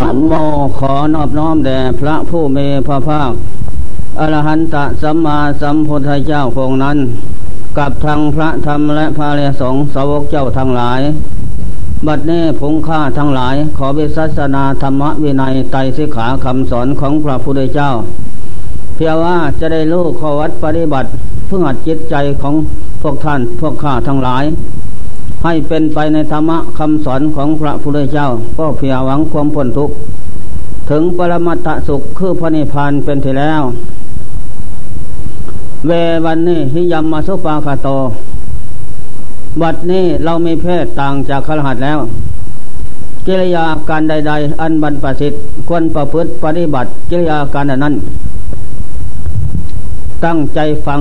สัมโมขอนอบน้อมแด่พระผู้มีพระภาคอรหันตสัมมาสัมพุทธเจ้าพงนั้น กับทางพระธรรมและพระเรสงสาวกเจ้าทั้งหลาย บัดนี้ผงข้าทั้งหลาย ขอวิสัสนาธรรมวินัยไตสิขาคำสอนของพระพุทธเจ้า เพียงว่าจะได้รู้ขวัดปฏิบัติเพื่อหัดจิตใจของพวกท่านพวกข้าทั้งหลาย ให้เป็นไปในธรรมะคำสอนของพระพุทธเจ้า ก็เพียหวังความพ้นทุกข์ถึงปรมัตสุขคือพระนิพพานเป็นที่แล้ว เววันนี้หิยมมาสุปาคาโต บัดนี้เรามีเพศต่างจากขรหัสแล้ว กิริยาการใด ๆ อันบรรพสิทธิ์ควรประพฤติปฏิบัติกิริยาการนั้น ตั้งใจฟัง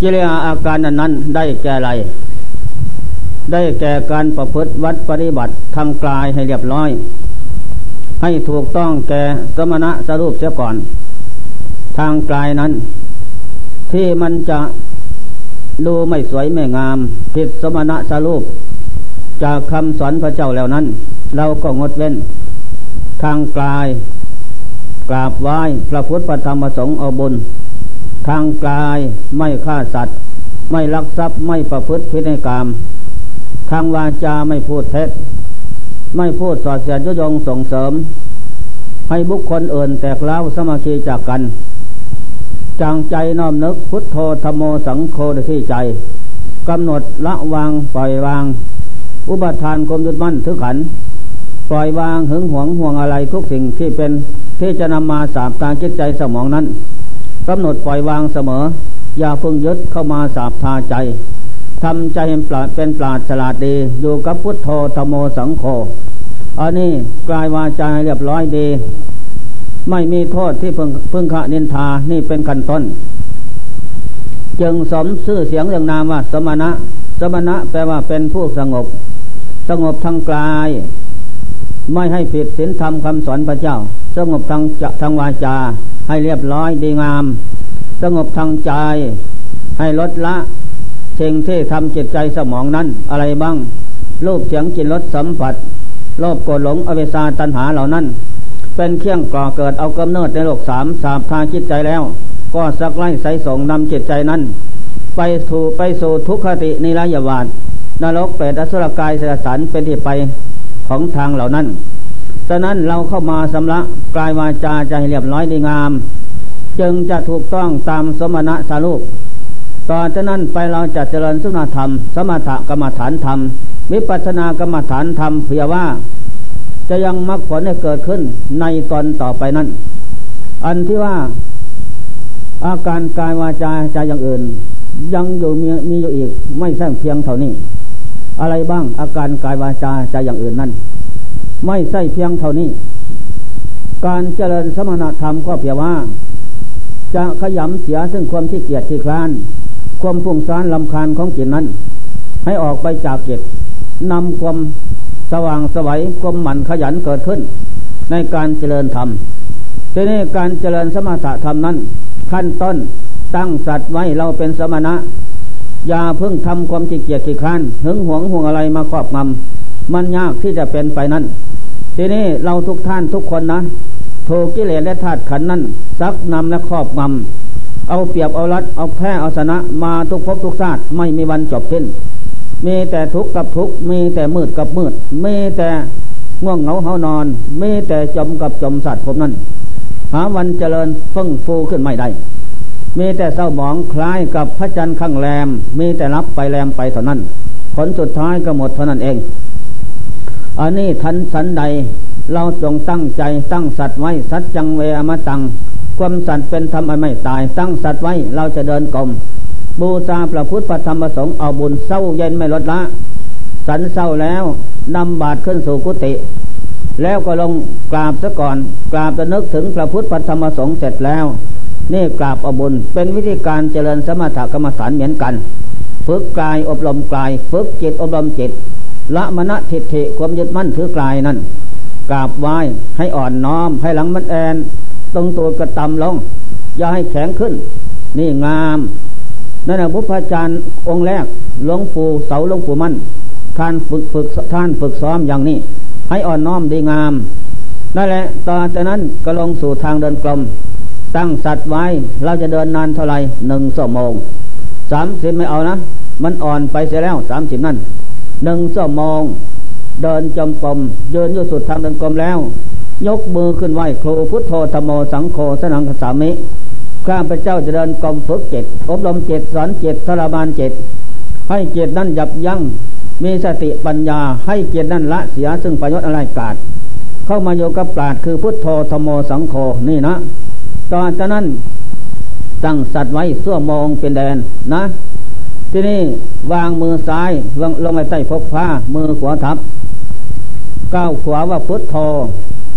กิริยาอาการนั้นได้แก่ไร ได้แก่การประพฤติวัดปฏิบัติทางกายให้เรียบร้อย ให้ถูกต้องแก่สมณะสรุปเสียก่อน ทางกายนั้น ที่มันจะดูไม่สวยไม่งาม ผิดสมณะสรุปจากคำสอนพระเจ้าแล้วนั้น เราก็งดเว้น ทางกายกราบไหว้พระพุทธพระธรรมพระสงฆ์เอาบุญ ทางกายไม่ฆ่าสัตว์ ไม่ลักทรัพย์ไม่ประพฤติพินัยกรรม ทางวาจาไม่พูดเท็จ ไม่พูดสอดเสียดยุยงส่งเสริม ให้บุคคลอื่นแตกเล้าสมาคีจากกัน จางใจน้อมนึกพุทโธธโมสังโฆที่ใจกำหนดละวางปล่อยวาง อุปทานกลมยุดมั่นถือขัน ปล่อยวางหึงหวงห่วงอะไรทุกสิ่งที่เป็นที่จะนำมาสาบตาจิตใจสมองนั้นกำหนดปล่อยวางเสมอ อย่าพึ่งยึดเข้ามาสาบทาใจ ทำใจเป็นปราดเป็นปราดฉลาดดี อยู่กับพุทโธธโมสังโฆอันนี้กลายวาจาเรียบร้อยดี ไม่มีโทษที่พึ่งพึ่งขะนินทานี่เป็นขั้นต้น จึงสมชื่อเสียงเรื่องนามว่า สมณะ สมณะแปลว่าเป็นผู้สงบ สงบทางกาย ไม่ให้ผิดศีลธรรมคำสอนพระเจ้า สงบทางจะทางวาจา ให้เรียบร้อยดีงาม สงบทางใจ ให้ลดละ สิ่งที่ทำจิตใจสมองนั้นอะไรบ้าง รูปเสียงกลิ่นรสสัมผัส โลภโกรธหลงอเวสาตัณหาเหล่านั้น เป็นเครื่องก่อเกิดเอากำเนิดในโลกสามสาบทางจิตใจแล้ว ก็สักไล่ใสส่งนำจิตใจนั้น ไปถูไปสู่ทุกขตินิรยาวาสนรกเปรตอสุรกายเสสารเป็นที่ไปของทางเหล่านั้นฉะนั้นเราเข้ามาสำละกลายวาจาใจเรียบร้อยดีงาม จึงจะถูกต้องตามสมณะสารุป ต่อจากนั้นไปเราจะเจริญสุนธรรม สมถกรรมฐานธรรมวิปัสสนากรรมฐานธรรมเพื่อว่า จะยังมรรคผลให้เกิดขึ้นในตอนต่อไปนั้น อันที่ว่าอาการกายวาจาใจอย่างอื่น ยังอยู่มีมีอยู่อีกไม่ใช่เพียงเท่านี้ อะไรบ้างอาการกายวาจาใจอย่างอื่นนั้น ไม่ใช่เพียงเท่านี้ การเจริญสมณธรรมก็เพียงว่า จะขยำเสียซึ่งความที่เกียจที่คลาน ความพุ่งซ่านลำคาญของจิตนั้น ให้ออกไปจากจิตนำความสว่างสวัยความหมั่นขยันเกิดขึ้น ในการเจริญธรรมทีนี้การเจริญสมถะธรรมนั้น ขั้นต้นตั้งสัตว์ไว้เราเป็นสมณะ อย่าเพิ่งทำความขี้เกียจขี้ค้านหึงหวงห่วงอะไรมาครอบงำมันยากที่จะเป็นไปนั้น ทีนี้เราทุกท่านทุกคนนะถูกกิเลสและธาตุขันนั้นซักนำและครอบงำ เอาเปรียบเอารัดเอาแพ้เอาชนะมาทุกภพทุกชาติไม่มีวันจบสิ้นมีแต่ทุกข์กับทุกข์มีแต่มืดกับมืดมีแต่ง่วงเหงาเหานอนมีแต่จมกับจมสัตว์ผมนั้นหาวันเจริญฟึ่งฟูขึ้นไม่ได้มีแต่เศร้าหมองคล้ายกับพระจันทร์ข้างแรมมีแต่รับไปแรมไปเท่านั้น ผลสุดท้ายก็หมดเท่านั้นเอง อันนี้ทันสันใด เราจงตั้งใจตั้งสัตว์ไว้สัจจังเวอมตัง ความสัตว์เป็นธรรมไม่ตาย ตั้งสัตว์ไว้เราจะเดินกลมบูชาพระพุทธพระธรรมพระสงฆ์เอาบุญเศร้าเย็นไม่ลดละ สันเศร้าแล้วนำบาตรขึ้นสู่กุฏิแล้วก็ลงกราบซะก่อน กราบจะนึกถึงพระพุทธพระธรรมพระสงฆ์เสร็จแล้ว นี่กราบเอาบุญเป็นวิธีการเจริญสมถกรรมฐานเหมือนกัน ฝึกกายอบรมกายฝึกจิตอบรมจิต ละมณฑิฐิความยึดมั่นถือกายนั่นกราบไหว้ให้อ่อนน้อมให้หลังมันแอน ตรงตัวกระตำลง อย่าให้แข็งขึ้น นี่งาม นั่นแหละพุทธาจารย์องค์แรกหลวงปู่เสาหลวงปู่มั่นท่านฝึกฝึกท่านฝึกซ้อมอย่างนี้ ให้อ่อนน้อมดีงาม นั่นแหละต่อจากนั้นก็ลงสู่ทางเดินกลม ตั้งสัตว์ไว้เราจะเดินนานเท่าไหร่หนึ่งชั่วโมงสามสิบไม่เอานะมันอ่อนไปเสียแล้วสามสิบนั่นหนึ่งชั่วโมงเดินจมกลมเดินอยู่สุดทางเดินกลมแล้ว ยกมือขึ้นไหวครูพุทโธธโมสังโฆสนังคสามิข้าพเจ้าจะเดินกลมฝึกเจ็ดอบรมเจ็ดสอนเจ็ดทรมานเจ็ดให้เจ็ดนั้นหยับยั้งมีสติปัญญาให้เกียรตินั่นละเสียซึ่งประโยชน์อะไรกาดเข้ามาโยกับปราดคือพุทโธธโมสังโฆนี่นะตอนจากนั้นตั้งสัตว์ไว้เสั่วมองเป็นแดนนะ ที่นี่วางมือซ้ายลงลงไปใต้พกผ้ามือขวาทับก้าวขวาว่าพุทโธ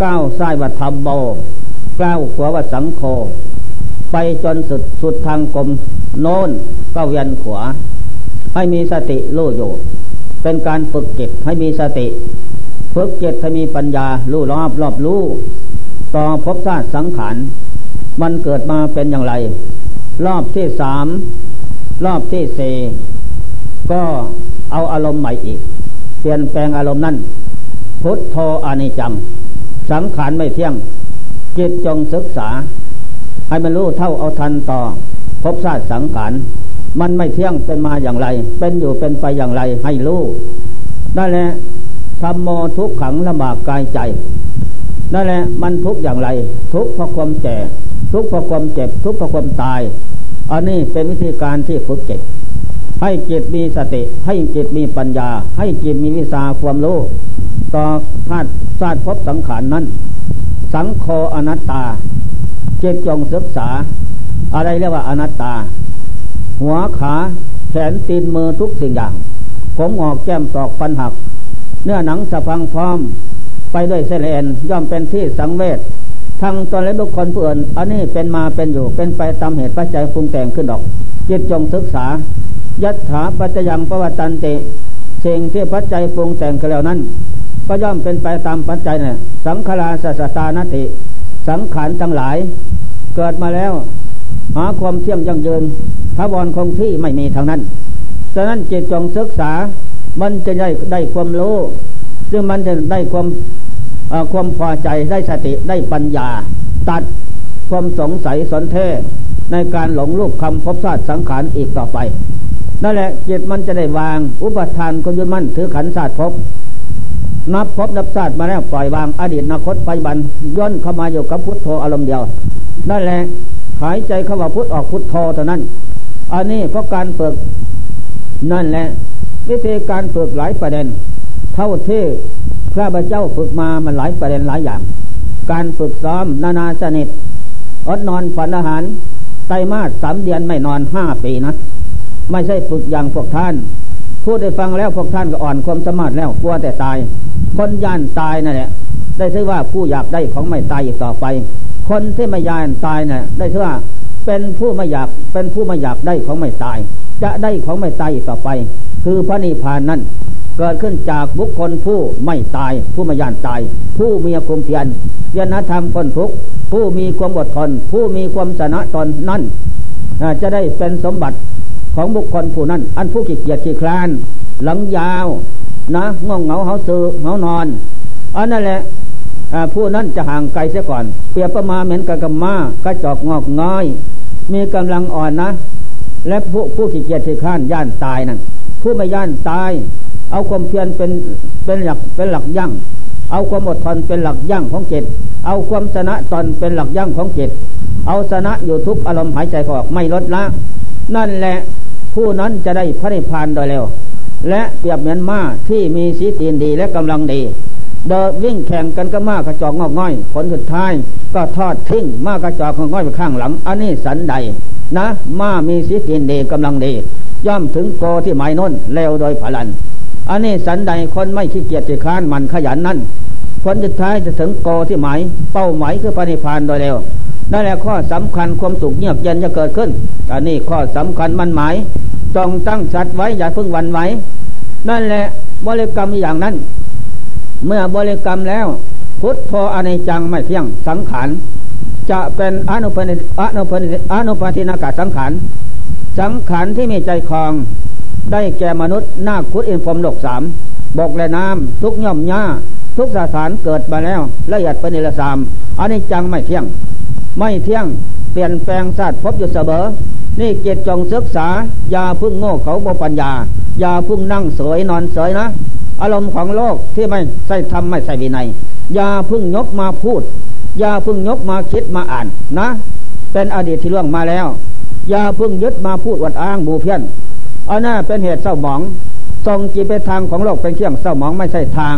ก้าวซ้ายว่าธรรมโบก้าวขวาว่าสังโฆไปจนสุดสุดทางกลมโน้นก้าวยันขวา ให้มีสติรู้อยู่ เป็นการฝึกจิตให้มีสติ ฝึกจิตให้มีปัญญารู้รอบรอบรู้ต่อพบชาติสังขารมันเกิดมาเป็นอย่างไร รอบที่สามรอบที่สี่ก็เอาอารมณ์ใหม่อีก เปลี่ยนแปลงอารมณ์นั้นพุทโธอนิจัง สังขารไม่เที่ยง จิตจงศึกษา ให้มันรู้เท่าเอาทันต่อพบชาติสังขารมันไม่เที่ยงเป็นมาอย่างไร เป็นอยู่เป็นไปอย่างไรให้รู้นั่นแหละธรรมโมทุกขังลำบากกายใจนั่นแหละมันทุกอย่างไร ทุกเพราะความแก่ทุกเพราะความเจ็บ ทุกเพราะความตาย อันนี้เป็นวิธีการที่ฝึกจิตให้จิตมีสติ ให้จิตมีปัญญา ให้จิตมีวิชาความรู้ ต่อธาตุธาตุพบสังขารนั้น สังโฆอนัตตา เจิตจงศึกษา อะไรเรียกว่าอนัตตา หัวขาแขนตีนมือทุกสิ่งอย่าง ผมออกแก้มตอกฟันหัก เนื้อหนังสะพังพร้อม ไปด้วยเสลนย่อมเป็นที่สังเวชทั้งตนและบุคคลผู้อื่นอันนี้เป็นมาเป็นอยู่เป็นไปตามเหตุปัจจัยปรุงแต่งขึ้นดอกจิตจงศึกษา ยัตถาปัจจยังประวัตันติสิ่งที่ปัจจัยปรุงแต่งกันแล้วนั้น ก็ย่อมเป็นไปตามปัจจัยเนี่ยสังขาราสสตานติ สังขารทั้งหลาย เกิดมาแล้ว หาความเที่ยงยั่งยืนถาวรคงที่ไม่มีทางนั้นฉะนั้นจิตจงศึกษามันจะได้ได้ความรู้ซึ่งมันจะได้ความความพอใจได้สติได้ปัญญา ตัดความสงสัยสนเทในการหลงรูปคำพบชาติสังขารอีกต่อไปนั่นแหละจิตมันจะได้วาง อุปทานก็ยึดมั่นถือขันศาสตร์พบ นับพบนับศาสตร์มาแล้วปล่อยวางอดีตอนาคตปัจจุบันย่นเข้ามาอยู่กับพุทโธอารมณ์เดียวนั่นแหละหายใจเข้าว่าพุทออกพุทโธเท่านั้น อันนี้เพราะการฝึกนั่นแหละ วิธีการฝึกหลายประเด็น เท่าที่พระบาเจ้าฝึกมามันหลายประเด็นหลายอย่าง การฝึกซ้อมนานาชนิดอดนอนฝันอาหารไตมาสสามเดือนไม่นอนห้าปีนะ ไม่ใช่ฝึกอย่างพวกท่าน พูดได้ฟังแล้วพวกท่านก็อ่อนความสามารถแล้วกลัวแต่ตาย คนย่านตายนั่นแหละได้ชื่อว่าผู้อยากได้ของไม่ตายอีกต่อไป คนที่ไม่ย่านตายน่ะได้ชื่อว่าเป็นผู้ไม่อยากเป็นผู้ไม่อยากได้ของไม่ตาย จะได้ของไม่ตายอีกต่อไป คือพระนิพพานนั้นเกิดขึ้นจากบุคคลผู้ไม่ตาย ผู้ไม่ยานตาย ผู้มีความเพียรยนธรรมคนทุกผู้มีความอดทน ผู้มีความชนะตนนั้นจะได้เป็นสมบัติของบุคคลผู้นั้น อันผู้ขี้เกียจขี้คลาน หลังยาว นะง่วงเหงาเขาซื้อเหงานอนอันนั่นแหละผู้นั้นจะห่างไกลเสียก่อน เปรียบประมาเหมือนกับกม้ากระจอกงอกง้อย มีกำลังอ่อนนะ และผู้ผู้ขี้เกียจขี้ข้านย่านตายนั่นผู้ไม่ย่านตาย เอาความเพียรเป็นเป็นหลักเป็นหลักยั่งเอาความอดทนเป็นหลักยั่งของจิตเอาความชนะตนเป็นหลักยั่งของจิตเอาชนะอยู่ทุกอารมณ์หายใจออกไม่ลดละ นั่นแหละผู้นั้นจะได้พระนิพพานโดยเร็ว และเปรียบเหมือนม้าที่มีสีตีนดีและกำลังดี เดินวิ่งแข่งกันก็มากระจอกงอกง่อย ผลสุดท้ายก็ทอดทิ้งมากระจอกงอกง่อยไปข้างหลัง อันนี้สันใด นะม้ามีสีกินดีกำลังดี ย่อมถึงโกที่หมายน้นเร็วโดยผลัน อันนี้สันใดคนไม่ขี้เกียจขี้ค้านมันขยันนั่นผลสุดท้ายจะถึงโกที่หมายเป้าหมายคือปณิพานโดยเร็วนั่นแหละข้อสำคัญความสุขเงียบเย็นจะเกิดขึ้น อันนี้ข้อสำคัญมันหมาย ต้องตั้งชัดไว้อย่าพึ่งวันไหวนั่นแหละบริกรรมอย่างนั้น เมื่อบริกรรมแล้ว พุทโธอนิจังไม่เที่ยงสังขารจะเป็นอนุปนิอนุปนิอนุปทินากาสังขารสังขารที่มีใจคลอง ได้แก่มนุษย์นาคุดอินพรมโลกสามบกและน้ำทุกย่อมหญ้า ทุกสถานเกิดมาแล้วละเอียดเป็นนิรสามอันนี้จังไม่เที่ยง ไม่เที่ยงเปลี่ยนแปลงศาสตร์พบอยู่เสมอ นี่เกียรติจงศึกษา อย่าพึ่งโง่เขาบปัญญา อย่าพึ่งนั่งเสยนอนเสยนะ อารมณ์ของโลกที่ไม่ใส่ทำไม่ใส่วินัย อย่าพึ่งยกมาพูด อย่าพึ่งยกมาคิดมาอ่านนะ เป็นอดีตที่ล่วงมาแล้ว อย่าพึ่งยึดมาพูดวัดอ้างบูเพี้ยนอันน่าเป็นเหตุเศร้าหมองทรงจีไปทางของโลกเป็นเครื่องเศร้าหมองไม่ใช่ทาง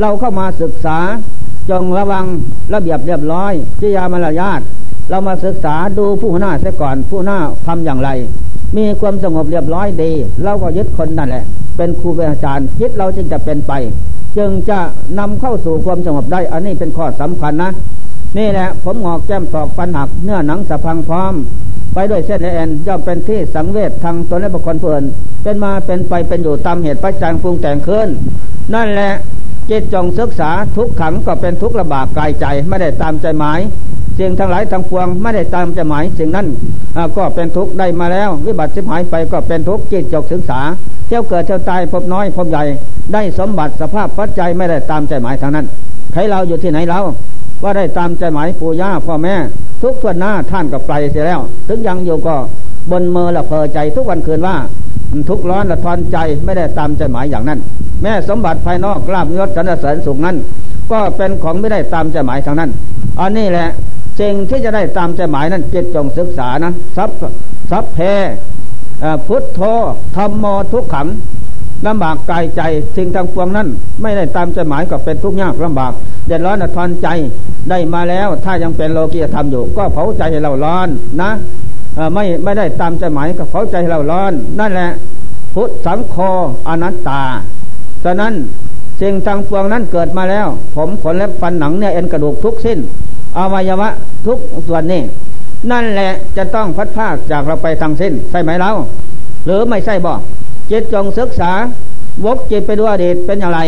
เราเข้ามาศึกษาจงระวังระเบียบเรียบร้อยจิยามารยาท เรามาศึกษาดูผู้หน้าเสียก่อนผู้หน้าทำอย่างไร มีความสงบเรียบร้อยดี เราก็ยึดคนนั่นแหละ เป็นครูเป็นอาจารย์คิดเราจึงจะเป็นไป จึงจะนำเข้าสู่ความสงบได้ อันนี้เป็นข้อสำคัญนะ นี่แหละผมหงอกแก้มตอกฟันหักเนื้อหนังสะพังพร้อม ไปด้วยเส้นเอ็นย่อมเป็นที่สังเวชทางตนและบุคคลเพื่อนเป็นมาเป็นไปเป็นอยู่ตามเหตุปัจจัยปรุงแต่งขึ้น นั่นแหละจิตจงศึกษาทุกขังก็เป็นทุกระบากกายใจไม่ได้ตามใจหมาย สิ่งทั้งหลายทั้งปวงไม่ได้ตามใจหมายสิ่งนั้นก็เป็นทุกข์ได้มาแล้ว วิบัติสิบหายไปก็เป็นทุกข์จิตจกศึกษาเที่ยวเกิดเที่ยวตายพบน้อยพบใหญ่ ได้สมบัติสภาพปัจจัยไม่ได้ตามใจหมายทางนั้นใครเราอยู่ที่ไหนเราว่าได้ตามใจหมายปู่ย่าพ่อแม่ ทุกส่วนหน้าท่านกับไปเสียแล้ว ถึงยังอยู่ก็บนเมือละเพอใจทุกวันคืนว่าทุกร้อนละทอนใจไม่ได้ตามใจหมายอย่างนั้น แม่สมบัติภายนอกลาบยศสรรเสริญสุขนั้น ก็เป็นของไม่ได้ตามใจหมายทางนั้นอันนี้แหละ สิ่งที่จะได้ตามใจหมายนั้นจิตจงศึกษานะซับซับเพพุทโธธรรมโมทุกขังลำบากกายใจสิ่งทางปวงนั้น ไม่ได้ตามใจหมายก็เป็นทุกข์ยากลำบากเดือดร้อนทอนใจได้มาแล้วถ้ายังเป็นโลกียธรรมอยู่ ก็เผาใจให้เราร้อนนะไม่ไม่ได้ตามใจหมายก็เผาใจให้เราร้อน นั่นแหละพุทธสังโฆอนัตตาฉะนั้นสิ่งทางปวงนั้นเกิดมาแล้ว ผมขนเล็บฟันหนังเนี่ยเอ็นกระดูกทุกสิ้น อวัยวะทุกส่วนนี้นั่นแหละจะต้องพัดภาคจากเราไปทางสิ้นใช่ไหมเราหรือไม่ใช่บ่จิตจงศึกษาวกจิตไปดูอดีตเป็นอย่างไร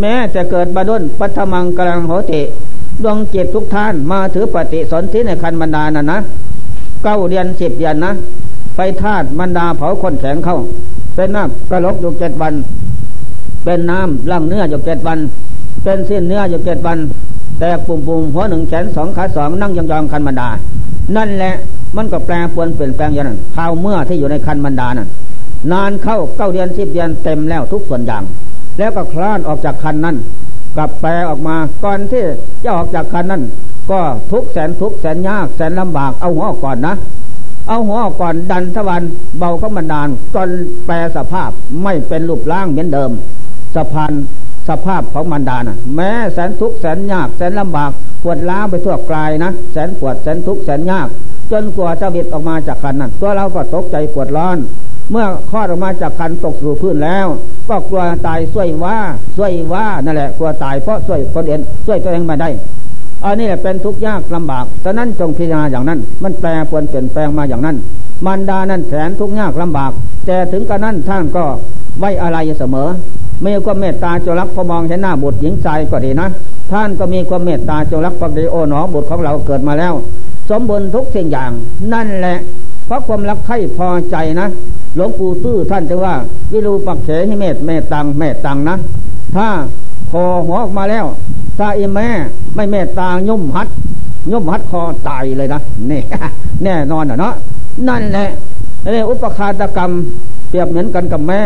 แม้จะเกิดบาดุลปัทมังกลังโหติ ดวงจิตทุกท่านมาถือปฏิสนธิในคันบรรดานั่นนะเก้าเดือนสิบเดือนนะไฟธาตุบรรดาเผาคนแข็งเข้า เป็นน้ำกระลกอยู่เจ็ดวัน เป็นน้ำล่างเนื้ออยู่เจ็ดวัน เป็นเส้นเนื้ออยู่เจ็ดวัน แตกปุ่มปุ่มหัวหนึ่งแขนสองขาสองนั่งยองๆคันบรรดา นั่นแหละมันก็แปลปวนเปลี่ยนแปลงอย่างนั้นข้าวเมื่อที่อยู่ในคันบรรดานั้นนานเข้าเก้าเดือนสิบเดือนเต็มแล้วทุกส่วนอย่าง แล้วก็คลานออกจากคันนั้นกลับแปลออกมาก่อนที่จะออกจากคันนั้น ก็ทุกแสนทุกแสนยากแสนลำบากเอาหัวออกก่อนนะ เอาหัวออก่อนดันทวันเบาก็มันดานจนแปลสภาพไม่เป็นรูปร่างเหมือนเดิมสะพาน สภาพของมันดานะแม้แสนทุกข์แสนยากแสนลำบากปวดล้าไปทั่วกายนะแสนปวดแสนทุกข์แสนยาก จนกว่าจะวิดออกมาจากคันนั้นตัวเราก็ตกใจปวดร้อน เมื่อคลอดออกมาจากคันตกสู่พื้นแล้ว ก็กลัวตายช่วยว่าช่วยว่านั่นแหละกลัวตายเพราะช่วยคนเอื่นช่วยตัวเองมาได้อันนี้แหละเป็นทุกข์ยากลำบากฉะนั้นจงพิจารณาอย่างนั้น มันแปรปวนเปลี่ยนแปลงมาอย่างนั้น มันดานั้นแสนทุกข์ยากลำบาก แต่ถึงกระนั้นท่านก็ไว้อะไรเสมอ มีความเมตตาจรักพอมองเห็นหน้าบุตรหญิงชายก็ดีนะ ท่านก็มีความเมตตาจรักปักดีโอหนอบุตรของเราเกิดมาแล้ว สมบูรณ์ทุกสิ่งอย่าง นั่นแหละ เพราะความรักใคร่พอใจนะ หลวงปู่ตื้อท่านจะว่า วิรูปักเฉให้เมตเมตตังเมตตังนะ ถ้าพอหัวออกมาแล้วถ้าอีแม่ไม่เมตตาย่มหัดย่มหัดคอตายเลยนะนี่แน่นอนอะเนาะนั่นแหละนี่อุปคาตกรรมเปรียบเหมือนกันกับแม่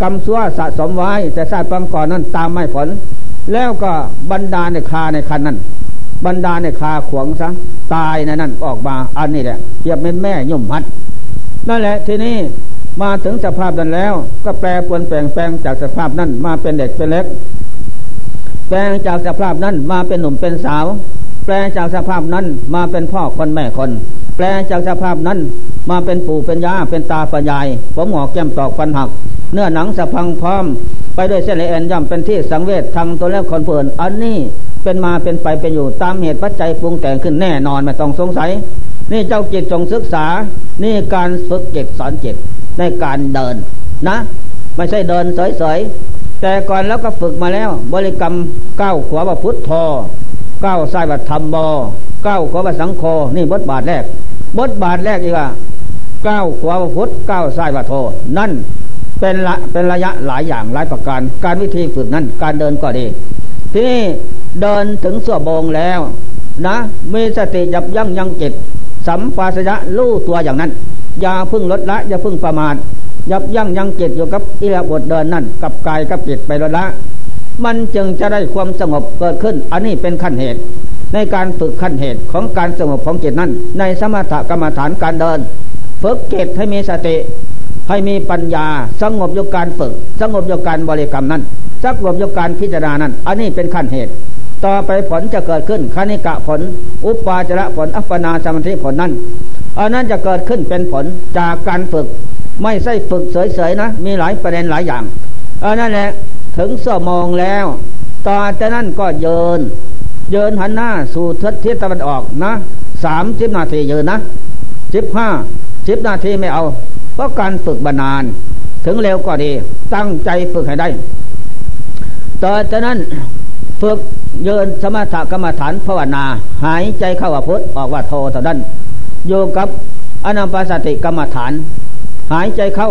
กรรมซัวสะสมไว้ แต่ชาติปังก่อนนั้นตามไม่ผล แล้วก็บรรดาในคาในคันนั้น บรรดาในคาขวงซะตายในนั้นออกมาอันนี้แหละเทียบเป็นแม่ย่มพัดนั่นแหละทีนี้มาถึงสภาพนั้นแล้ว ก็แปลปวนแปลงแปลงจากสภาพนั้นมาเป็นเด็กเป็นเล็ก แปลงจากสภาพนั้นมาเป็นหนุ่มเป็นสาว แปลจากสภาพนั้นมาเป็นพ่อคนแม่คน แปลจากสภาพนั้นมาเป็นปู่เป็นย่าเป็นตาปัญญาย ผมหงอกแก้มตอกฟันหัก เนื้อหนังสะพังพร้อม ไปด้วยเส้นเอ็นย่อมเป็นที่สังเวชทางตัวแล้วคนเพื่อนอันนี้เป็นมาเป็นไปเป็นอยู่ตามเหตุปัจจัยปรุงแต่งขึ้นแน่นอนไม่ต้องสงสัย นี่เจ้าจิตจงศึกษา นี่การฝึกจิตสอนจิตในการเดินนะ ไม่ใช่เดินเฉยๆแต่ก่อนแล้วก็ฝึกมาแล้ว บริกรรมก้าวขวาว่าพุทธทอก้าวซ้ายว่าธรรมบอก้าวขวาว่าสังโฆนี่บทบาทแรก บทบาทแรกอีกว่าก้าวขวาว่าพุทธก้าวซ้ายว่าโทนั่น เป็นละเป็นระยะหลายอย่างหลายประการ การวิธีฝึกนั้นการเดินก็ดี ที่นี่เดินถึงส่วโบงแล้วนะมีสติยับยั้งยังจิตสัมปาสยะรู้ตัวอย่างนั้น อย่าพึ่งลดละ อย่าพึ่งประมาทยับยั้งยังจิตอยู่กับอิริบทเดินนั่นกับกายกับจิตไปลดละ มันจึงจะได้ความสงบเกิดขึ้น อันนี้เป็นขั้นเหตุ ในการฝึกขั้นเหตุของการสงบของจิตนั้น ในสมถกรรมฐานการเดิน ฝึกจิตให้มีสติ ให้มีปัญญาสงบโยการฝึก สงบโยการบริกรรมนั้นสงบโยการพิจารณานั้น อันนี้เป็นขั้นเหตุ ต่อไปผลจะเกิดขึ้นคณิกะผล อุปาจระผล อัปปนาสมาธิผลนั้นอันนั้นจะเกิดขึ้นเป็นผลจากการฝึก ไม่ใช่ฝึกเฉยๆนะ มีหลายประเด็นหลายอย่างอันนั้นแหละถึงสมองแล้ว ต่อจากนั้นก็เยิน เยินหันหน้าสู่ทิศตะวันออกนะสามสิบนาทีเยินนะสิบห้าสิบนาทีไม่เอา ราะการฝึกบานาน ถึงเร็วก็ดี ตั้งใจฝึกให้ได้ ต่อจากนั้นฝึกเยินสมถกรรมฐานภาวนา หายใจเข้าว่าพุทออกว่าโทเท่านั้นอยู่กับอนัมปสติกรรมฐาน หายใจเข้า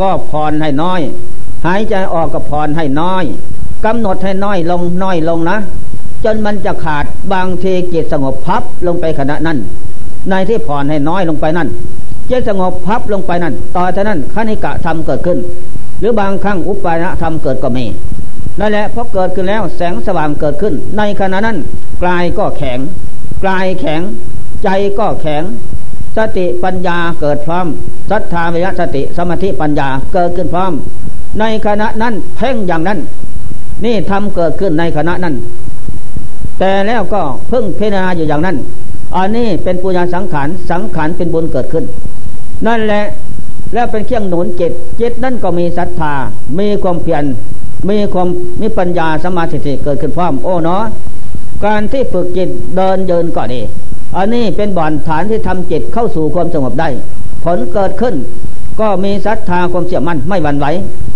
ก็พรให้น้อย หายใจออกก็พรให้น้อยกำหนดให้น้อยลงน้อยลงนะ จนมันจะขาดบางทีจิตสงบพับลงไปขณะนั้น ในที่ผ่อนให้น้อยลงไปนั่น จะสงบพับลงไปนั่น ต่อจากนั้นขณิกะธรรมเกิดขึ้น หรือบางครั้งอุปาณธรรมเกิดก็มีนั่นแหละพอเกิดขึ้นแล้วแสงสว่างเกิดขึ้น ในขณะนั้นกลายก็แข็ง กลายแข็ง ใจก็แข็ง สติปัญญาเกิดพร้อมศรัทธาวิยสติสมาธิปัญญาเกิดขึ้นพร้อม ในขณะนั้นเพ่งอย่างนั้น นี่ทำเกิดขึ้นในขณะนั้น แต่แล้วก็เพิ่งพิจารณาอยู่อย่างนั้น อันนี้เป็นปุญญาสังขารสังขารเป็นบุญเกิดขึ้น นั่นแหละแล้วเป็นเครื่องหนุนจิตจิตนั่นก็มีศรัทธา มีความเพียรมีความมีปัญญาสมาธิเกิดขึ้นพร้อมโอ้เนาะการที่ฝึกจิตเดินเยินก็ดี อันนี้เป็นบ่อนฐานที่ทำจิตเข้าสู่ความสงบได้ ผลเกิดขึ้น ก็มีศรัทธาความเชื่อมั่นไม่หวั่นไหว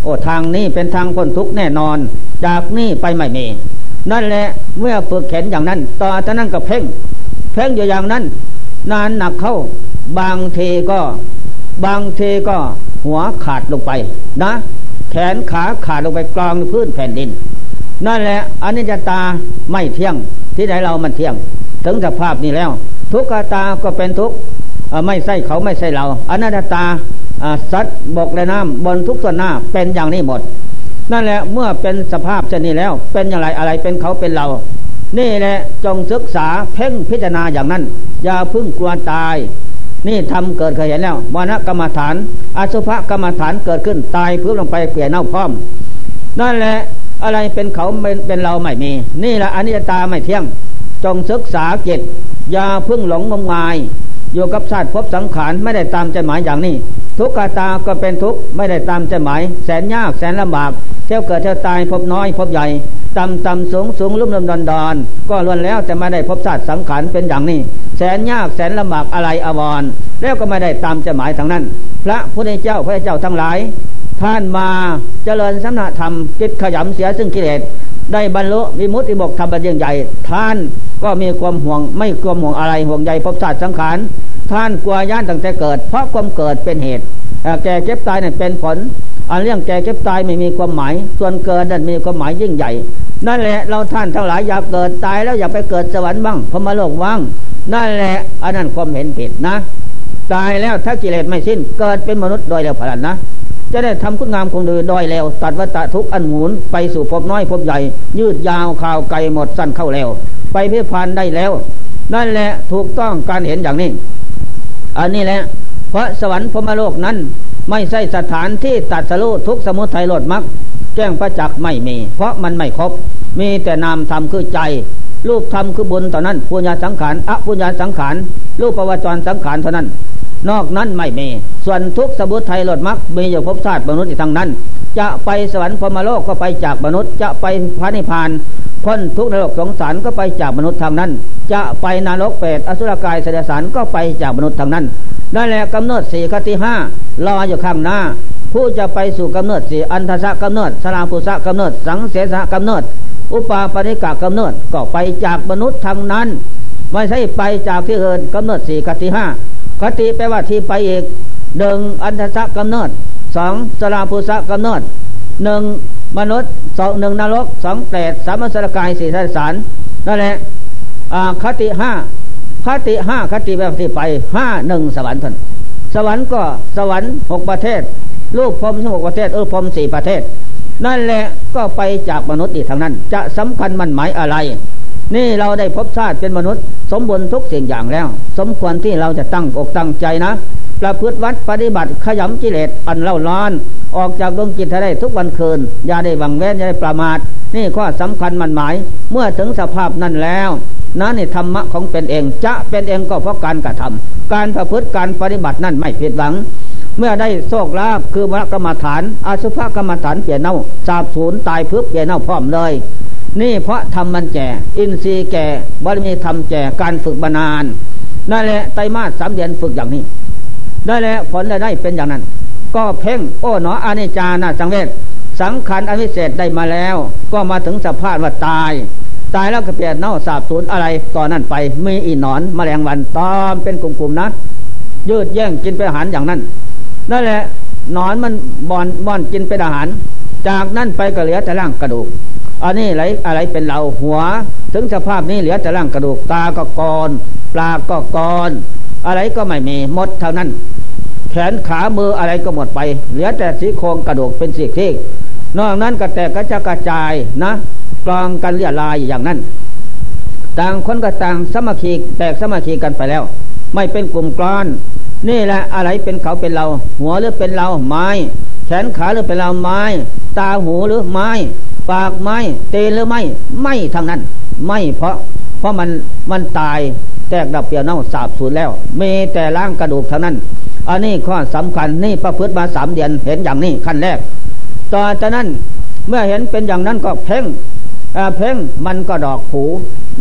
โอ้ทางนี้เป็นทางพ้นทุกข์แน่นอน จากนี้ไปไม่มี นั่นแหละเมื่อฝึกเข็นอย่างนั้น ต่อจากนั้นก็เพ่ง พ่งอยู่อย่างนั้น นานหนักเข้า บางเทก็ บางเทก็หัวขาดลงไปนะ แขนขาขาดลงไปกลางพื้นแผ่นดิน นั่นแหละอนิจจตาไม่เที่ยงที่ไหนเรามันเที่ยง ถึงสภาพนี้แล้ว ทุกขตาก็เป็นทุกไม่ใช่เขาไม่ใช่เราอนัตตาสัตว์บกและน้ำบนทุกส่วนหน้าเป็นอย่างนี้หมด นั่นแหละเมื่อเป็นสภาพเช่นนี้แล้ว เป็นอย่างไรอะไรเป็นเขาเป็นเรา นี่แหละจงศึกษาเพ่งพิจารณาอย่างนั้น อย่าพึ่งกลัวตาย นี่ทำเกิดเคยเห็นแล้ววานกรรมฐานอสุภกรรมฐานเกิดขึ้นตายพื้นลงไปเปลี่ยนเน่าพร้อม นั่นแหละอะไรเป็นเขาเป็นเราไม่มี นี่แหละอนิจจตาไม่เที่ยง จงศึกษาจิตอย่าพึ่งหลงงมงาย อยู่กับชาติพบสังขารไม่ได้ตามใจหมายอย่างนี้ ทุกขตาก็เป็นทุกข์ไม่ได้ตามใจหมาย แสนยากแสนลำบากเที่ยวเกิดเที่ยวตายพบน้อยพบใหญ่ต่ำต่ำสูงสูงลุ่มลุ่มดอนดอนก็ล้วนแล้วแต่ไม่ได้พบชาติสังขารเป็นอย่างนี้ แสนยากแสนลำบากอะไรอววรแล้วก็ไม่ได้ตามจหมายทางนั้น พระพุทธเจ้าพระเจ้าทั้งหลายท่านมาเจริญสัมนาธรรมจิตขยำเสียซึ่งกิเลส ได้บรรลุวิมุตติบกธรรมบัญญัติใหญ่ ท่านก็มีความห่วงไม่กลัวห่วงอะไรห่วงใยพบชาติสังขารท่านกลัวย่านตั้งแต่เกิด เพราะความเกิดเป็นเหตุแก่เก็บตายเนี่ยเป็นผล อันเรื่องแก่เก็บตายไม่มีความหมาย ส่วนเกิดนั้นมีความหมายยิ่งใหญ่ นั่นแหละเราท่านทั้งหลายอยากเกิดตายแล้วอยากไปเกิดสวรรค์บ้างพมโลกว่างนั่นแหละอันนั้นความเห็นผิดนะ ตายแล้วถ้ากิเลสไม่สิ้นเกิดเป็นมนุษย์โดยแล้วพลันนะ จะได้ทำคุณงามคงดีโดยแล้ว ตัดวัตทุกอันหมุนไปสู่พบน้อยพบใหญ่ ยืดยาวข่าวไกลหมดสั้นเข้าแล้ว ไปเพิพานได้แล้ว นั่นแหละถูกต้องการเห็นอย่างนี้ อันนี้แหละเพราะสวรรค์พมโลกนั้น ไม่ใช่สถานที่ตัดสรุทุกสมุทัยโลดมักแจ้งประจักษ์ไม่มี เพราะมันไม่ครบ มีแต่นามธรรมคือใจรูปธรรมคือบุญต่อนนั้นปุญญาสังขารอปุญญาสังขารรูปประวัจรสังขารเท่านั้น นอกนั้นไม่มี ส่วนทุกสมุทัยหลดมักมีอยู่ภพชาติมนุษย์ทางนั้น จะไปสวรรค์พมโลกก็ไปจากมนุษย์ จะไปพระนิพพานพ้นทุกนรกสงสารก็ไปจากมนุษย์ทางนั้น จะไปนรกเปรตอสุรกายเสดสารก็ไปจากมนุษย์ทางนั้นนั่นแหละกำเนิดสี่คติห้ารออยู่ข้างหน้า ผู้จะไปสู่กำเนิดสี่อันทศกำเนิดสลาภุสะกำเนิด สังเสสะกำเนิด อุปาปริกะกำเนิดก็ไปจากมนุษย์ทางนั้น ไม่ใช่ไปจากที่อื่นกำเนิดสี่กติห้าคติแปลว่าที่ไปอีกหนึ่งอันทะกำเนิดสองสลาภุสะกำเนิดหนึ่งมนุษย์สองหนึ่งนรกสองเปรตสามสรกายสี่สารนั่นแหละคติห้าคติห้าคติแบบที่ไปห้าหนึ่งสวรรค์ท่านสวรรค์ก็สวรรค์หกประเทศลูกพรมหกประเทศเออพรมสี่ประเทศ นั่นแหละก็ไปจากมนุษย์อีกทางนั้น จะสำคัญมันหมายอะไร นี่เราได้พบชาติเป็นมนุษย์ สมบูรณ์ทุกสิ่งอย่างแล้ว สมควรที่เราจะตั้งอกตั้งใจนะประพฤติวัดปฏิบัติขยำกิเลสอันเล่าร้อน ออกจากดวงจิตได้ทุกวันคืน อย่าได้บังเว้นอย่าได้ประมาท นี่ข้อสำคัญมันหมาย เมื่อถึงสภาพนั้นแล้วนั่นนี่ธรรมะของเป็นเองจะเป็นเองก็เพราะการกระทำการประพฤติการปฏิบัตินั่นไม่ผิดหวัง เมื่อได้โชคลาภคือวรกรรมฐานอาสุภกรรมฐานเปลี่ยนเน่าสาบสูญตายพึบเปลี่ยนเน่าพร้อมเลย นี่เพราะทำมันแก่ อินทรีย์แก่บารมีทำแก่การฝึกบานานนั่นแหละไตมาสสามเดือนฝึกอย่างนี้ ได้แล้วผลได้เป็นอย่างนั้น ก็เพ่งโอ้หนออานิจานาสังเวชสังขารอวิเศษได้มาแล้ว ก็มาถึงสภาพว่าตาย ตายแล้วก็เปลี่ยนเน่าสาบสูญอะไรต่อนนั้นไปมีอีหนอนมแมลงวันตอมเป็นกลุ่มๆนะยืดแย่งกินเป็นอาหารอย่างนั้นนั่นแหละหนอนมันบอนบอนกินเป็นอาหาร จากนั้นไปก็เหลือแต่ร่างกระดูก อันนี้อะไรอะไรเป็นเราหัว ถึงสภาพนี้เหลือแต่ร่างกระดูกตาก็กรปลาก็กรอะไรก็ไม่มีหมดเท่านั้น แขนขามืออะไรก็หมดไป เหลือแต่สีโครงกระดูกเป็นสีที่นอกนั้นก็แตกกระจกระจายนะกลองกันเรียลายอย่างนั้น ต่างคนก็ต่างสมาคีแตกสมาคีกันไปแล้ว ไม่เป็นกลุ่มกลอน นี่แหละอะไรเป็นเขาเป็นเรา หัวหรือเป็นเราไม้ แขนขาหรือเป็นเราไม้ ตาหูหรือไม้ ปากไม้ เตนหรือไม่ไม่ทั้งนั้น ไม่เพราะ เพราะมันมันตายแตกดับเปลี่ยนเน่าสาบสูญแล้ว มีแต่ร่างกระดูกเท่านั้น อันนี้ข้อสำคัญนี่ประพฤติมาสามเดือนเห็นอย่างนี้ขั้นแรก ต่อจากนั้นเมื่อเห็นเป็นอย่างนั้นก็เพ่งเพ่งมันก็ดอกผู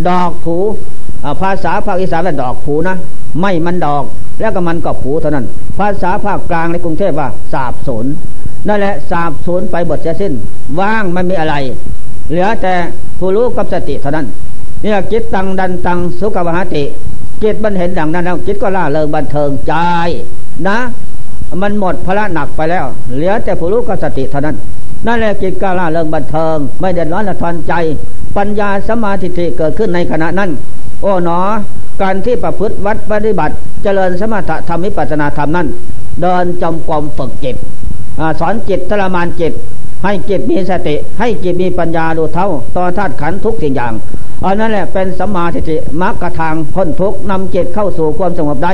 ดอกผูภาษาภาคอีสานว่าดอกผูนะ ไม่มันดอก แล้วก็มันก็ผูเท่านั้น ภาษาภาคกลางในกรุงเทพว่าสาบสนนั่นแหละสาบสนไปบทเสียสิ้น ว่างไม่มีอะไร เหลือแต่ผู้รู้กับสติเท่านั้นเนี่ยจิตตังดันตังสุขวหติ จิตมันเห็นดังนั้นแล้วจิตก็ล่าเริงบันเทิงใจนะ มันหมดพระหนักไปแล้ว เหลือแต่ผู้รู้กับสติเท่านั้นนั่นแหละกิจกาล่าเริงบันเทิง ไม่เดือดร้อนละทอนใจ ปัญญาสมาธิเกิดขึ้นในขณะนั้น โอ้หนอ การที่ประพฤติวัดปฏิบัติ เจริญสมถะธรรมิปัสนาธรรมนั้น เดินจมกรมฝึกจิตสอนจิตทรมานจิต ให้จิตมีสติ ให้จิตมีปัญญาดูเท่าต่อธาตุขันทุกสิ่งอย่างอันนั้นแหละเป็นสมาธิมรรคทางพ้นทุกนำจิตเข้าสู่ความสงบได้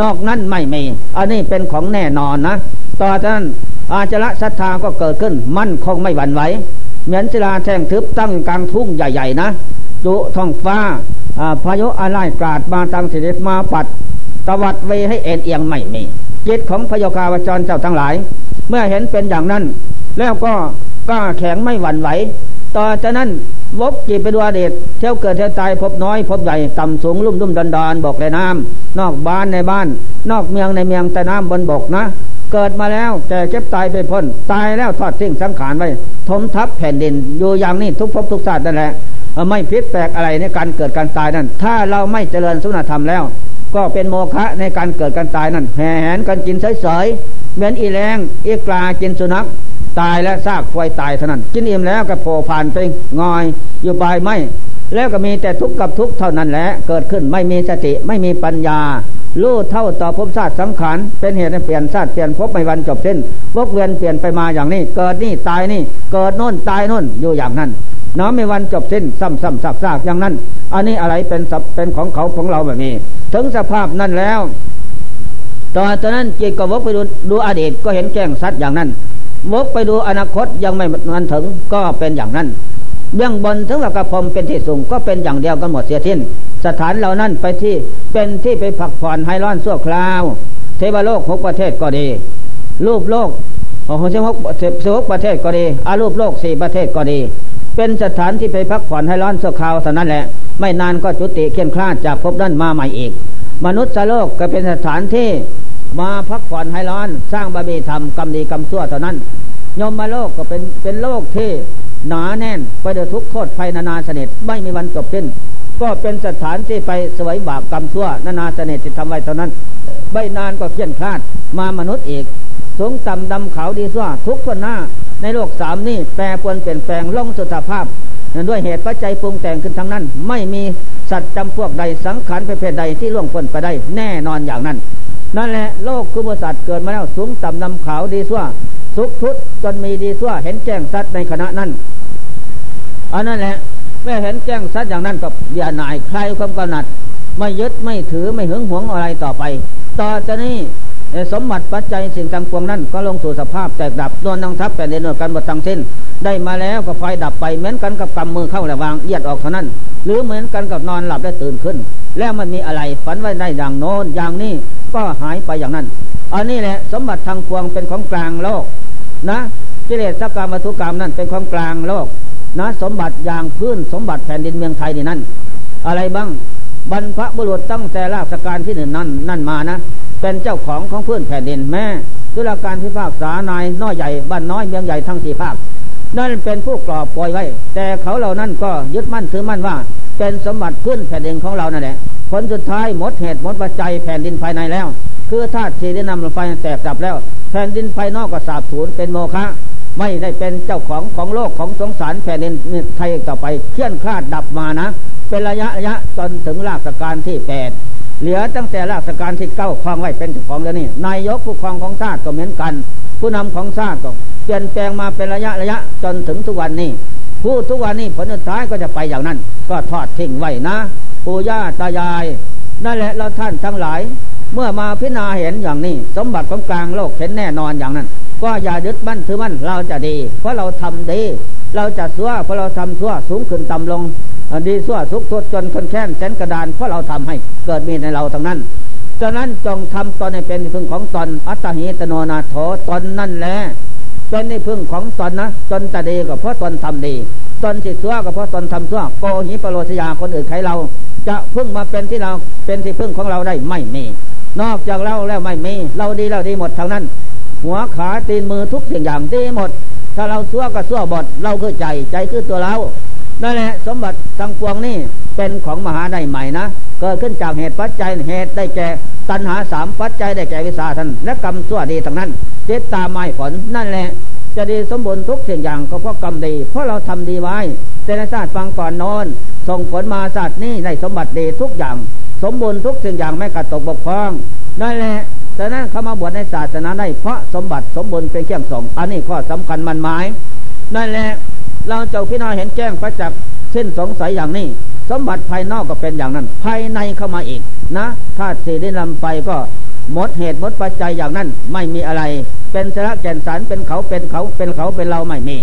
นอกนั้นไม่มี อันนี้เป็นของแน่นอนนะต่อจากนั้นอาจละศรัทธาก็เกิดขึ้นมั่นคงไม่หวั่นไหวเหมือนศิลาแท่งทึบตั้งกลางทุ่งใหญ่ ๆ นะจุท้องฟ้า พายุอะไรกาดมาตังสิริมาปัดตวัดเวให้เอ็นเอียงไม่มีจิตของพยากาวจรเจ้าทั้งหลาย เมื่อเห็นเป็นอย่างนั้น แล้วก็กล้าแข็งไม่หวั่นไหว ต่อจากนั้นวกจิตไปดูอดีตเที่ยวเกิดเที่ยวตายพบน้อย พบใหญ่ต่ำสูงลุ่มลุ่มดอนดอนบอกในน้ำนอกบ้านในบ้าน นอกเมืองในเมืองแต่น้ำบนบกนะ เกิดมาแล้วแก่เก็บตายไปพ้น ตายแล้วทอดทิ้งสังขารไว้ ทมทับแผ่นดินอยู่อย่างนี้ทุกภพทุกชาตินั่นแหละ ไม่พิษแปลกอะไรในการเกิดการตายนั่น ถ้าเราไม่เจริญสุนธรรมแล้ว ก็เป็นโมฆะในการเกิดการตายนั่นแห่แหนกันกินเฉยๆเหมือนอีแรงอีกลากินสุนัขตายและซากควายตายเท่านั้นกินอิ่มแล้วก็โผล่ผ่านไปงอย อยู่ปลายไม่ แล้วก็มีแต่ทุกข์กับทุกข์เท่านั้นแหละเกิดขึ้นไม่มีสติไม่มีปัญญารู้เท่าต่อภพชาติสังขารเป็นเหตุให้เปลี่ยนชาติเปลี่ยนภพไม่วันจบสิ้นวกเวียนเปลี่ยนไปมาอย่างนี้ เกิดนี่ตายนี่ เกิดโน่นตายโน่นอยู่อย่างนั้น น้อไม่วันจบสิ้นซ้ำซ้ำซากซากอย่างนั้น อันนี้อะไรเป็นเป็นของเขาของเราแบบนี้ ถึงสภาพนั้นแล้วตอนตอนนั้นจิตก็วกไปดูดูอดีตก็เห็นแจ้งสัตว์อย่างนั้นวกไปดูอนาคตยังไม่มันถึงก็เป็นอย่างนั้นเบื้องบนถึงว่ากระพรมเป็นที่สูงก็เป็นอย่างเดียวกันหมดเสียทิ้น สถานเหล่านั้นไปที่เป็นที่ไปผักผ่อนให้ร้อนสั่วคราว เทวโลกหกประเทศก็ดี รูปโลกของเทวกเทวกประเทศก็ดีอารูปโลกสี่ประเทศก็ดี เป็นสถานที่ไปพักผ่อนให้ร้อนสั่วคาวเท่านั้นแหละ ไม่นานก็จุติเขียนคลาดจากภพนั้นมาใหม่อีก มนุษย์โลกก็เป็นสถานที่มาพักผ่อนให้ร้อนสร้างบารมีธรรมกรรมดีกรรมชั่วเท่านั้นยมมาโลกก็เป็นเป็นโลกที่หนาแน่นไปด้วยทุกโทษภัยนานาเสนิทไม่มีวันจบสิ้น ก็เป็นสถานที่ไปสวยบาปกรรมชั่วนานาเสนิทที่ทำไว้เท่านั้นไม่นานก็เพี้ยนคลาดมามนุษย์อีก สูงต่ำดำขาวดีซั่วทุกคนหน้า ในโลกสามนี่แปรปวนเปลี่ยนแปลงล่องสุขภาพด้วยเหตุปัจจัยปรุงแต่งขึ้นทั้งนั้น ไม่มีสัตว์จำพวกใดสังขารประเภทใดที่ล่วงพ้นไปได้แน่นอนอย่างนั้น นั่นแหละโลกคือบริษัทเกิดมาแล้วสูงต่ำนำขาวดีสั่วสุขทุดจนมีดีสั่วเห็นแจ้งสัตว์ในขณะนั้นอันนั้นแหละเมื่อเห็นแจ้งสัตว์อย่างนั้นกับอย่าหน่ายใครความกำหนัด ไม่ยึดไม่ถือไม่หึงหวงอะไรต่อไป ต่อจากนี้ สมบัติปัจจัยสิ่งต่างพวงนั้น ก็ลงสู่สภาพแตกดับโดนนังทับแต่เดินกันหมดทั้งสิ้น ได้มาแล้วก็ไฟดับไปเหมือนกันกับกำมือเข้าและวางเอียดออกเท่านั้น หรือเหมือนกันกับนอนหลับได้ตื่นขึ้น แล้วมันมีอะไรฝันไว้ได้ดังโน้นอย่างนี้ก็หายไปอย่างนั้น อันนี้แหละสมบัติทางพวงเป็นของกลางโลกนะกิเลสสักกรรมวัตถุกรรมนั่นเป็นของกลางโลกนะสมบัติอย่างพื้นสมบัติแผ่นดินเมืองไทยนี่นั่นอะไรบ้างบรรพบุรุษตั้งแต่ราชการที่หนึ่งนั่นนั่นมานะ เป็นเจ้าของของพื้นแผ่นดินแม่ดุลการพิพากษานายน้อยใหญ่บ้านน้อยเมืองใหญ่ทั้งสี่ภาคนั่นเป็นผู้กรอบปล่อยไว้ แต่เขาเหล่านั้นก็ยึดมั่นถือมั่นว่า เป็นสมบัติพื้นแผ่นดินของเรานั่นแหละผลสุดท้ายหมดเหตุหมดปัจจัยแผ่นดินภายในแล้ว คือธาตุสีได้นำไฟแตกดับแล้ว แผ่นดินภายนอกก็สาบสูญเป็นโมฆะไม่ได้เป็นเจ้าของของโลกของสงสารแผ่นดินไทยต่อไป เคลื่อนคลาดดับมานะ เป็นระยะระยะจนถึงราชการที่แปด เหลือตั้งแต่ราชการที่เก้าครองไว้เป็นเจ้าของแล้วนี่นายกผู้ครองของชาติก็เหมือนกัน ผู้นำของชาติก็เปลี่ยนแปลงมาเป็นระยะระยะจนถึงทุกวันนี้ ผู้ทุกวันนี้ผลสุดท้ายก็จะไปอย่างนั้น ก็ทอดทิ้งไว้นะปู่ย่าตายายนั่นแหละเราท่านทั้งหลาย เมื่อมาพิจารณาเห็นอย่างนี้ สมบัติของกลางโลกเห็นแน่นอนอย่างนั้น ก็อย่ายึดมั่นถือมั่นเราจะดี เพราะเราทำดี เราจะซัวเพราะเราทำซัวสูงขึ้นต่ำลง ดีสั่วทุกทุดจนคนแค้นแสนกระดานเพราะเราทำให้เกิดมีในเราทั้งนั้นฉะนั้นจงทำตนให้เป็นพึ่งของตนอัตหิตโนนาโถตนนั่นแหละเป็นในพึ่งของตนนะตนตะดีก็เพราะตนทำดีตนสิซัวก็เพราะตนทำซัวโกหิปโรชยาคนอื่นใครเรา จะพึ่งมาเป็นที่เราเป็นที่พึ่งของเราได้ไม่มี นอกจากเราแล้วไม่มี เราดีเราดีหมดทั้งนั้น หัวขาตีนมือทุกสิ่งอย่างดีหมด ถ้าเราซัวก็ซัวบดเราคือใจใจคือตัวเรา นั่นแหละสมบัติทั้งปวงนี่เป็นของมหาได้ใหม่นะเกิดขึ้นจากเหตุปัจจัยเหตุได้แก่ตัณหาสามปัจจัยได้แก่วิสาทันและกรรมชั่วดีทั้งนั้นเจตตาไม้ผลนั่นแหละ จะดีสมบูรณ์ทุกสิ่งอย่างก็เพราะกรรมดี เพราะเราทำดีไว้แต่ในศาสตร์ฟังก่อนนอน ส่งผลมาศาสตร์นี้ในสมบัติดีทุกอย่าง สมบูรณ์ทุกสิ่งอย่างไม่กระตกบกพร่องนั่นแหละแต่นั้นเขามาบวชในศาสนาได้เพราะสมบัติสมบูรณ์เป็นเครื่องส่ง อันนี้ข้อสำคัญมันหมาย นั่นแหละ เราเจ้าพี่น้อยเห็นแจ้งพระจักเส้นสงสัยอย่างนี้ สมบัติภายนอกก็เป็นอย่างนั้น ภายในเข้ามาอีกนะถ้าสีได้ลำไปก็หมดเหตุหมดปัจจัยอย่างนั้น ไม่มีอะไร เป็นสระแก่นสารเป็นเขาเป็นเขาเป็นเขาเป็นเราไม่มี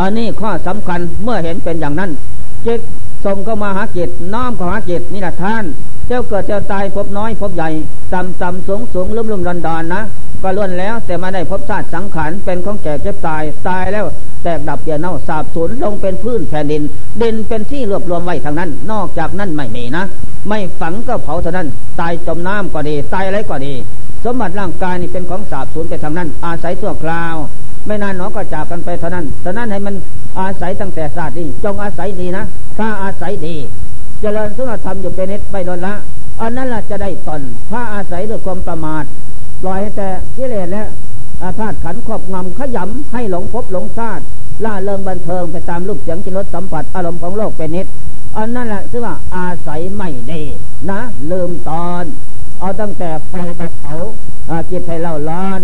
อันนี้ข้อสำคัญเมื่อเห็นเป็นอย่างนั้นจิตส่งเข้ามาหาจิตน้อมเข้าหาจิตนี่แหละท่าน เจ้าเกิดเจ้าตายพบน้อยพบใหญ่ต่ำต่ำสูงสูงลุ่มลุ่มดอนดอนนะ ก็ล้วนแล้วแต่มาได้พบชาติสังขารเป็นของแก่เจ็บตายตายแล้วแตกดับเปลี่ยเน่าสาบสูญลงเป็นพื้นแผ่นดิน ดินเป็นที่รวบรวมไว้ทางนั้น นอกจากนั้นไม่มีนะ ไม่ฝังก็เผาเท่านั้น ตายจมน้ำก็ดี ตายอะไรก็ดี สมบัติร่างกายนี่เป็นของสาบสูญไปทางนั้น อาศัยชั่วคราว ไม่นานหนอก็จากกันไปเท่านั้นฉะนั้นให้มันอาศัยตั้งแต่ศาสตร์นี้จงอาศัยดีนะ ถ้าอาศัยดีจเจริญสุนธรรมอยู่เป็นนิดไม่โดนละ อันนั้นละจะได้ตน ถ้าอาศัยด้วยความประมาท ปล่อยให้แต่กิเลสและอาธาตุขันครอบงำขยำให้หลงพบหลงชาติล่าเริงบันเทิงไปตามรูปเสียงกินรสสัมผัสอารมณ์ของโลกเป็นนิดอันนั่นแหละชื่อว่าอาศัยไม่ดีนะ ลืมตอน เอาตั้งแต่ไฟเผาจิตให้เล่าล้าน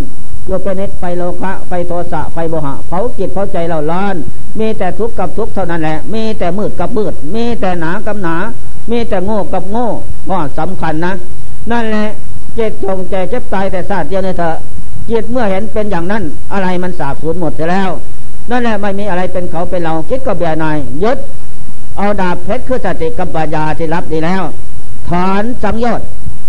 โยเป็นนิดไฟโลคะไฟโทสะไฟโมหะเผาจิตเผาใจเล่าล้านมีแต่ทุกข์กับทุกข์เท่านั้นแหละ มีแต่มืดกับมืด มีแต่หนากับหนา มีแต่โง่กับโง่ก็สำคัญนะ นั่นแหละ จิตจงแก่เจ็บตายแต่ศาสตร์เดียวเนี่ยเถอะจิตเมื่อเห็นเป็นอย่างนั้น อะไรมันสาบสูญหมดไปแล้ว นั่นแหละไม่มีอะไรเป็นเขาเป็นเราคิดก็เบียนายยึดเอาดาบเพชรคือสติกัมปัญญาที่รับดีแล้ว ถอนสังโยชน์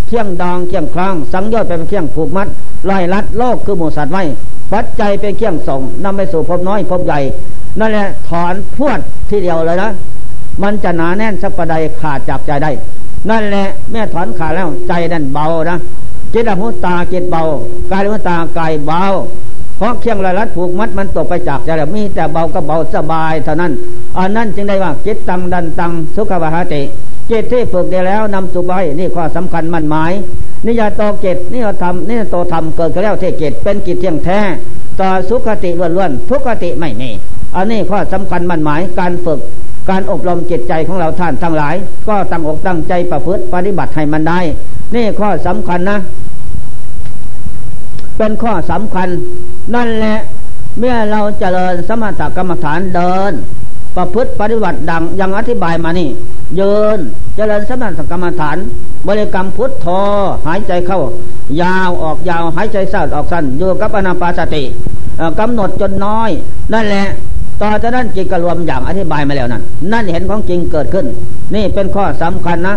เคี่ยงดองเคี่ยงคลางสังโยชน์เป็นเคี่ยงผูกมัดลอยลัดโลกคือหมูสัตว์ไว้ปัจจัยเป็นเคี่ยงส่งนำไปสู่พบน้อยพบใหญ่ นั่นแหละถอนพวดที่เดียวเลยนะมันจะหนาแน่นสักประใดขาดจากใจได้ นั่นแหละแม่ถอนขาดแล้วใจนั่นเบานะจิตหูตาจิตเบากายหูตากายเบาเพราะเคียงลายลัดผูกมัดมันตกไปจากใจแล้วมีแต่เบาก็เบาสบายเท่านั้นอันนั้นจึงได้ว่าจิตตังดันตังสุขวาหติจิตที่ฝึกได้แล้วนำสุบายนี่ข้อสำคัญมั่นหมายนิยาโตเกตนี่เราทำนี่โตทำเกิดขึ้นแล้วเทเกตเป็นกิจเที่ยงแท้ต่อสุขติล้วนๆทุกขติไม่มีอันนี้ข้อสำคัญมันหมายการฝึก การอบรมจิตใจของเราท่านทั้งหลาย ก็ตั้งอกตั้งใจประพฤติปฏิบัติให้มันได้ นี่ข้อสำคัญนะ เป็นข้อสำคัญ นั่นแหละ เมื่อเราเจริญสมถกรรมฐานเดิน ประพฤติปฏิบัติดังยังอธิบายมานี่เยืนเจริญสมถกรรมฐาน บริกรรมพุทโธหายใจเข้า ยาวออกยาวหายใจสั้นออกสั้นอยู่กับอนาปาสติกำหนดจนน้อย นั่นแหละ ต่อจากนั้นจิตก็รวมอย่างอธิบายมาแล้วนั่นนั่นเห็นของจริงเกิดขึ้น นี่เป็นข้อสำคัญนะ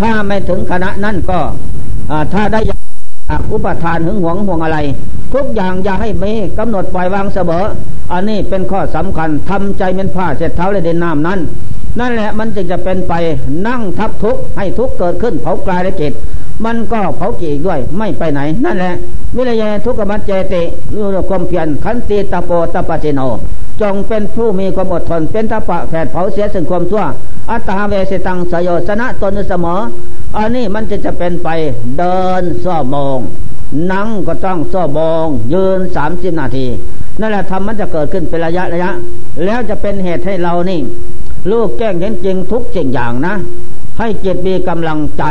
ถ้าไม่ถึงคณะนั่นก็ถ้าได้อุปทานหึงหวงห่วงอะไร ทุกอย่างอย่าให้มีกำหนดปล่อยวางเสมออันนี้เป็นข้อสำคัญทำใจเป็นผ้าเสร็จเท้าเลยเดินน้ำนั้น นั่นแหละมันจึงจะเป็นไปนั่งทับทุกข์ให้ทุกข์เกิดขึ้นเผากลายในจิตมันก็เผาจีด้วยไม่ไปไหน นั่นแหละวิริยะทุกขมัจเจติรู้ความเพียรขันติตะโปตะปะเจโน จงเป็นผู้มีความอดทน เป็นตะปะแผดเผาเสียสิ่งความชั่ว อัตตาเวสตังสยชนะตนเสมอ อันนี้มันจะจะเป็นไปเดินซ้อมองนั่งก็ต้องซ้อมอง ยืนสามสิบนาที นั่นแหละทำมันจะเกิดขึ้นเป็นระยะระยะ แล้วจะเป็นเหตุให้เรานี่ลูกแก้งเห็นจริงทุกสิ่งอย่างนะ ให้จิตมีกำลังใจ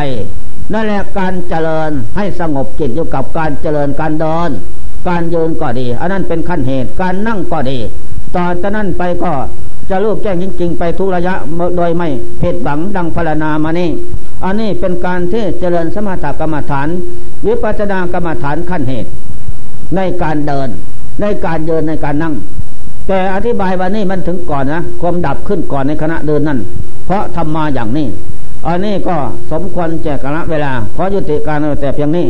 นั่นแหละการเจริญให้สงบจิตอยู่กับการเจริญการเดิน การยืนก็ดี อันนั้นเป็นขั้นเหตุการนั่งก็ดี ต่อจากนั้นไปก็จะรู้แจ้งจริง ๆ ไปทุกระยะโดยไม่เพดบังดังพรณนามานี่อันนี้เป็นการที่เจริญสมถกรรมฐานวิปัสสนากรรมฐานขั้นเหตุ ในการเดิน ในการเดินในการนั่ง แต่อธิบายวันนี้มันถึงก่อนนะความดับขึ้นก่อนในขณะเดินนั่น เพราะทำมาอย่างนี้อันนี้ก็สมควรแจกระเวลาขอยุติการแต่เพียงนี้